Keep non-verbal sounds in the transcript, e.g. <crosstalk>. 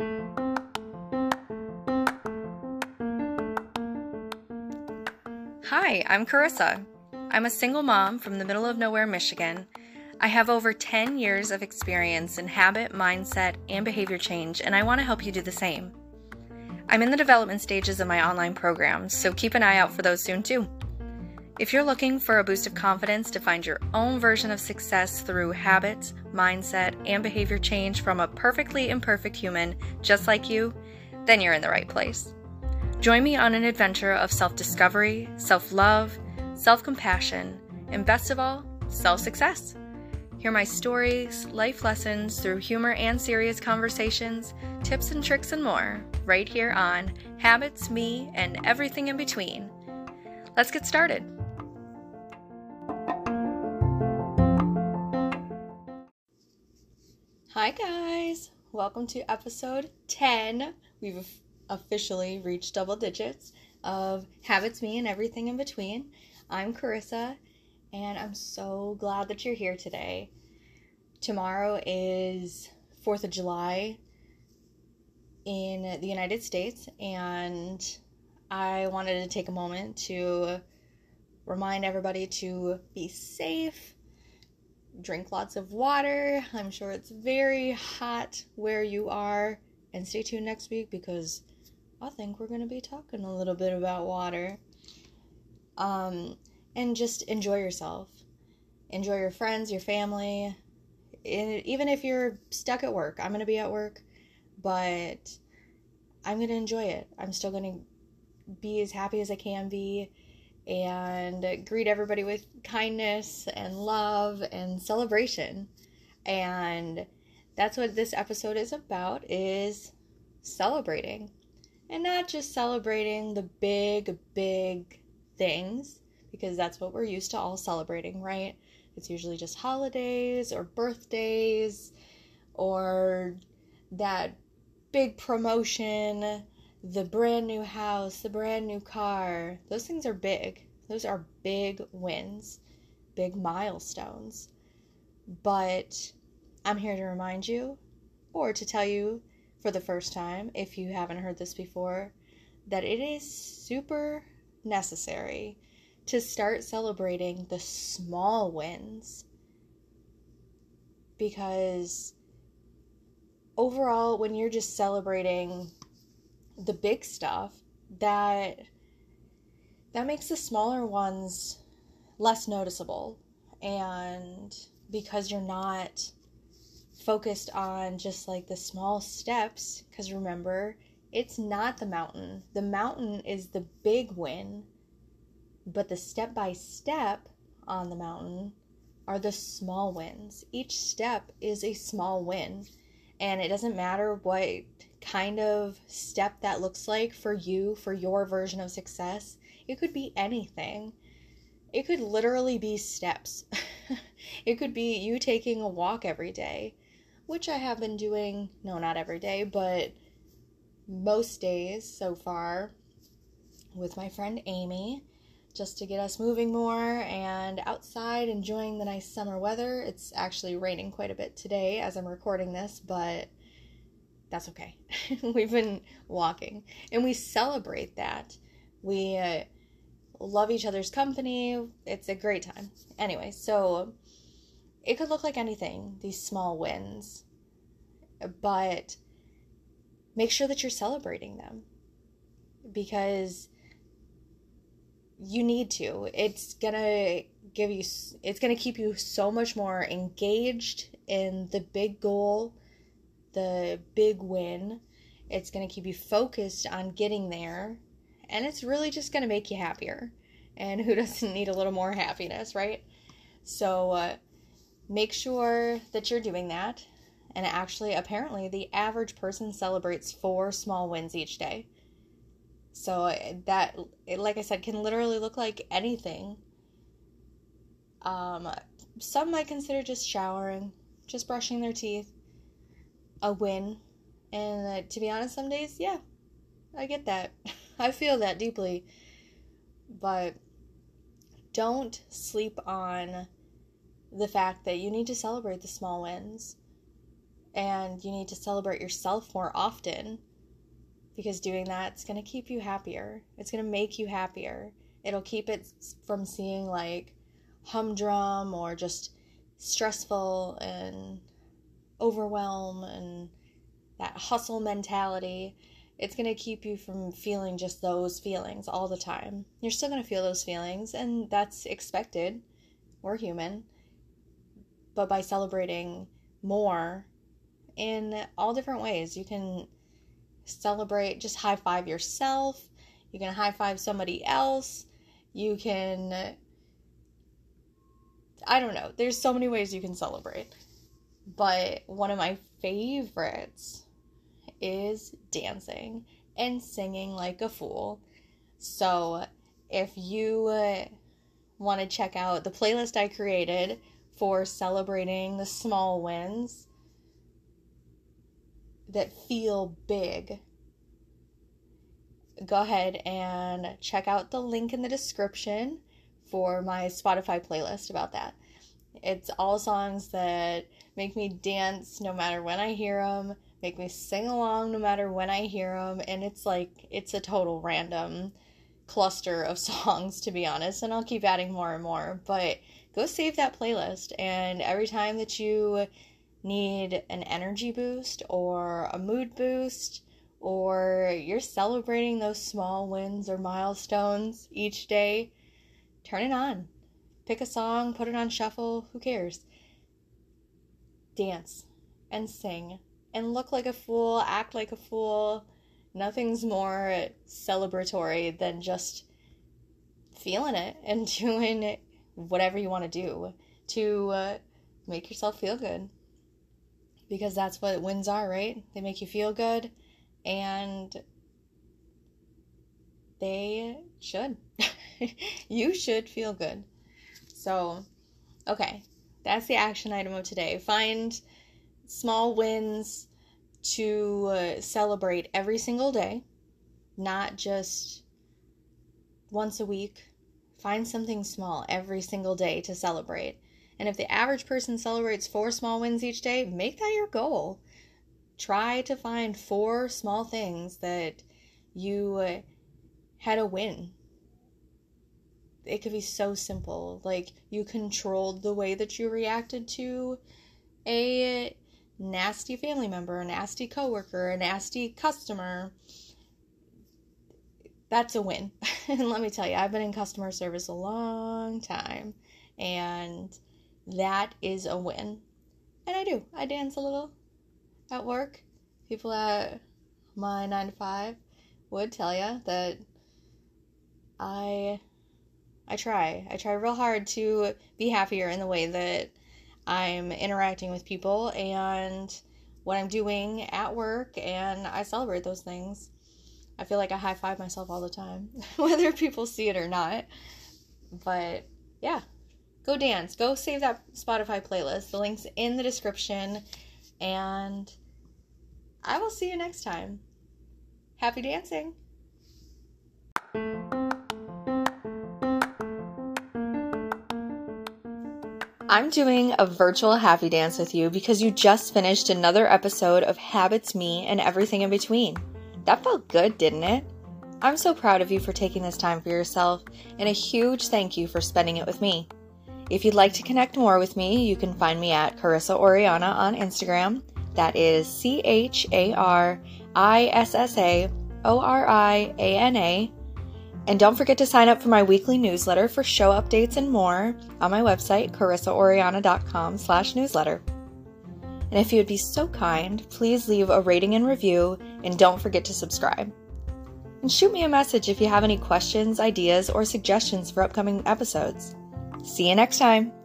Hi, I'm Charissa. I'm a single mom from the middle of nowhere, Michigan. I have over 10 years of experience in habit, mindset, and behavior change, and I want to help you do the same. I'm in the development stages of my online programs, so keep an eye out for those soon too. If you're looking for a boost of confidence to find your own version of success through habits, mindset, and behavior change from a perfectly imperfect human just like you, then you're in the right place. Join me on an adventure of self discovery, self love, self compassion, and best of all, self success. Hear my stories, life lessons through humor and serious conversations, tips and tricks, and more right here on Habits, Me, and Everything in Between. Let's get started. Hi, guys. Welcome to episode 10. We've officially reached double digits of Habits, Me, and Everything in Between. I'm Charissa, and I'm so glad that you're here today. Tomorrow is 4th of July in the United States, and I wanted to take a moment to remind everybody to be safe, drink lots of water. I'm sure it's very hot where you are, and stay tuned next week because I think we're going to be talking a little bit about water. Um, and just enjoy yourself. Enjoy your friends, your family. Even if you're stuck at work, I'm going to be at work, but I'm going to enjoy it. I'm still going to be as happy as I can be and greet everybody with kindness and love and celebration. And that's what this episode is about is celebrating and not just celebrating the big, big things, because that's what we're used to all celebrating, right? It's usually just holidays or birthdays or that big promotion, the brand new house, the brand new car. Those things are big. Those are big wins, big milestones. But I'm here to remind you or to tell you for the first time, if you haven't heard this before, that it is super necessary to start celebrating the small wins because overall when you're just celebrating the big stuff that that makes the smaller ones less noticeable and because you're not focused on just like the small steps because remember, it's not the mountain. The mountain is the big win, but the step by step on the mountain are the small wins. Each step is a small win, and it doesn't matter what kind of step that looks like for you, for your version of success. It could be anything. It could literally be steps. <laughs> it could be you taking a walk every day which I have been doing, no, not every day, but most days so far with my friend Amy just to get us moving more and outside enjoying the nice summer weather. It's actually raining quite a bit today as I'm recording this, but that's okay. <laughs> We've been walking and we celebrate that. We uh, love each other's company. It's a great time. Anyway, so it could look like anything, these small wins, but make sure that you're celebrating them because you need to. It's gonna give you, it's gonna keep you so much more engaged in the big goal, the big win. It's gonna keep you focused on getting there, and it's really just gonna make you happier. And who <laughs> doesn't need a little more happiness, right? So, uh, Make sure that you're doing that. And actually, apparently, the average person celebrates four small wins each day. So uh, that, like I said, can literally look like anything. Um, some might consider just showering, just brushing their teeth, a win. And uh, to be honest, some days, yeah, I get that. <laughs> I feel that deeply. But don't sleep on the fact that you need to celebrate the small wins. And you need to celebrate yourself more often because doing that's going to keep you happier. It's going to make you happier. It'll keep it from seeing like humdrum or just stressful and overwhelm and that hustle mentality. It's going to keep you from feeling just those feelings all the time. You're still going to feel those feelings, and that's expected. We're human. But by celebrating more in all different ways, you can celebrate, just high five yourself. You can high five somebody else. You can, I don't know, there's so many ways you can celebrate. But one of my favorites is dancing and singing like a fool. So if you uh, want to check out the playlist I created for celebrating the small wins that feel big, go ahead and check out the link in the description for my Spotify playlist about that. It's all songs that make me dance no matter when I hear them, make me sing along no matter when I hear them, and it's like it's a total random cluster of <laughs> songs to be honest, and I'll keep adding more and more, but go save that playlist and every time that you need an energy boost or a mood boost or you're celebrating those small wins or milestones each day, turn it on. Pick a song, put it on shuffle, who cares? Dance and sing and look like a fool, act like a fool. Nothing's more celebratory than just feeling it and <laughs> doing whatever you want to do to uh, make yourself feel good. Because that's what wins are, right? They make you feel good and they should. <laughs> you should feel good. So, okay, that's the action item of today. Find small wins to uh, celebrate every single day, not just once a week. Find something small every single day to celebrate. And if the average person celebrates four small wins each day, make that your goal. Try to find four small things that you uh, had a win. It could be so simple. Like you controlled the way that you reacted to a nasty family member, a nasty coworker, a nasty customer, that's a win. <laughs> and let me tell you, I've been in customer service a long time, and that is a win. And I do. I dance a little at work. People at my 9 to 5 would tell you that I I try. I try real hard to be happier in the way that I'm interacting with people and what I'm doing at work, and I celebrate those things. I feel like I high five myself all the time, <laughs> whether people see it or not. But yeah, go dance. Go save that Spotify playlist. The link's in the description. And I will see you next time. Happy dancing! I'm doing a virtual happy dance with you because you just finished another episode of Habits Me and Everything in Between. That felt good, didn't it? I'm so proud of you for taking this time for yourself, and a huge thank you for spending it with me. If you'd like to connect more with me, you can find me at Charissa Oriana on Instagram. That is C H A R I S S A O R I A N A. And don't forget to sign up for my weekly newsletter for show updates and more on my website, charissaoriana.com slash newsletter. And if you would be so kind, please leave a rating and review, and don't forget to subscribe. And shoot me a message if you have any questions, ideas, or suggestions for upcoming episodes. See you next time!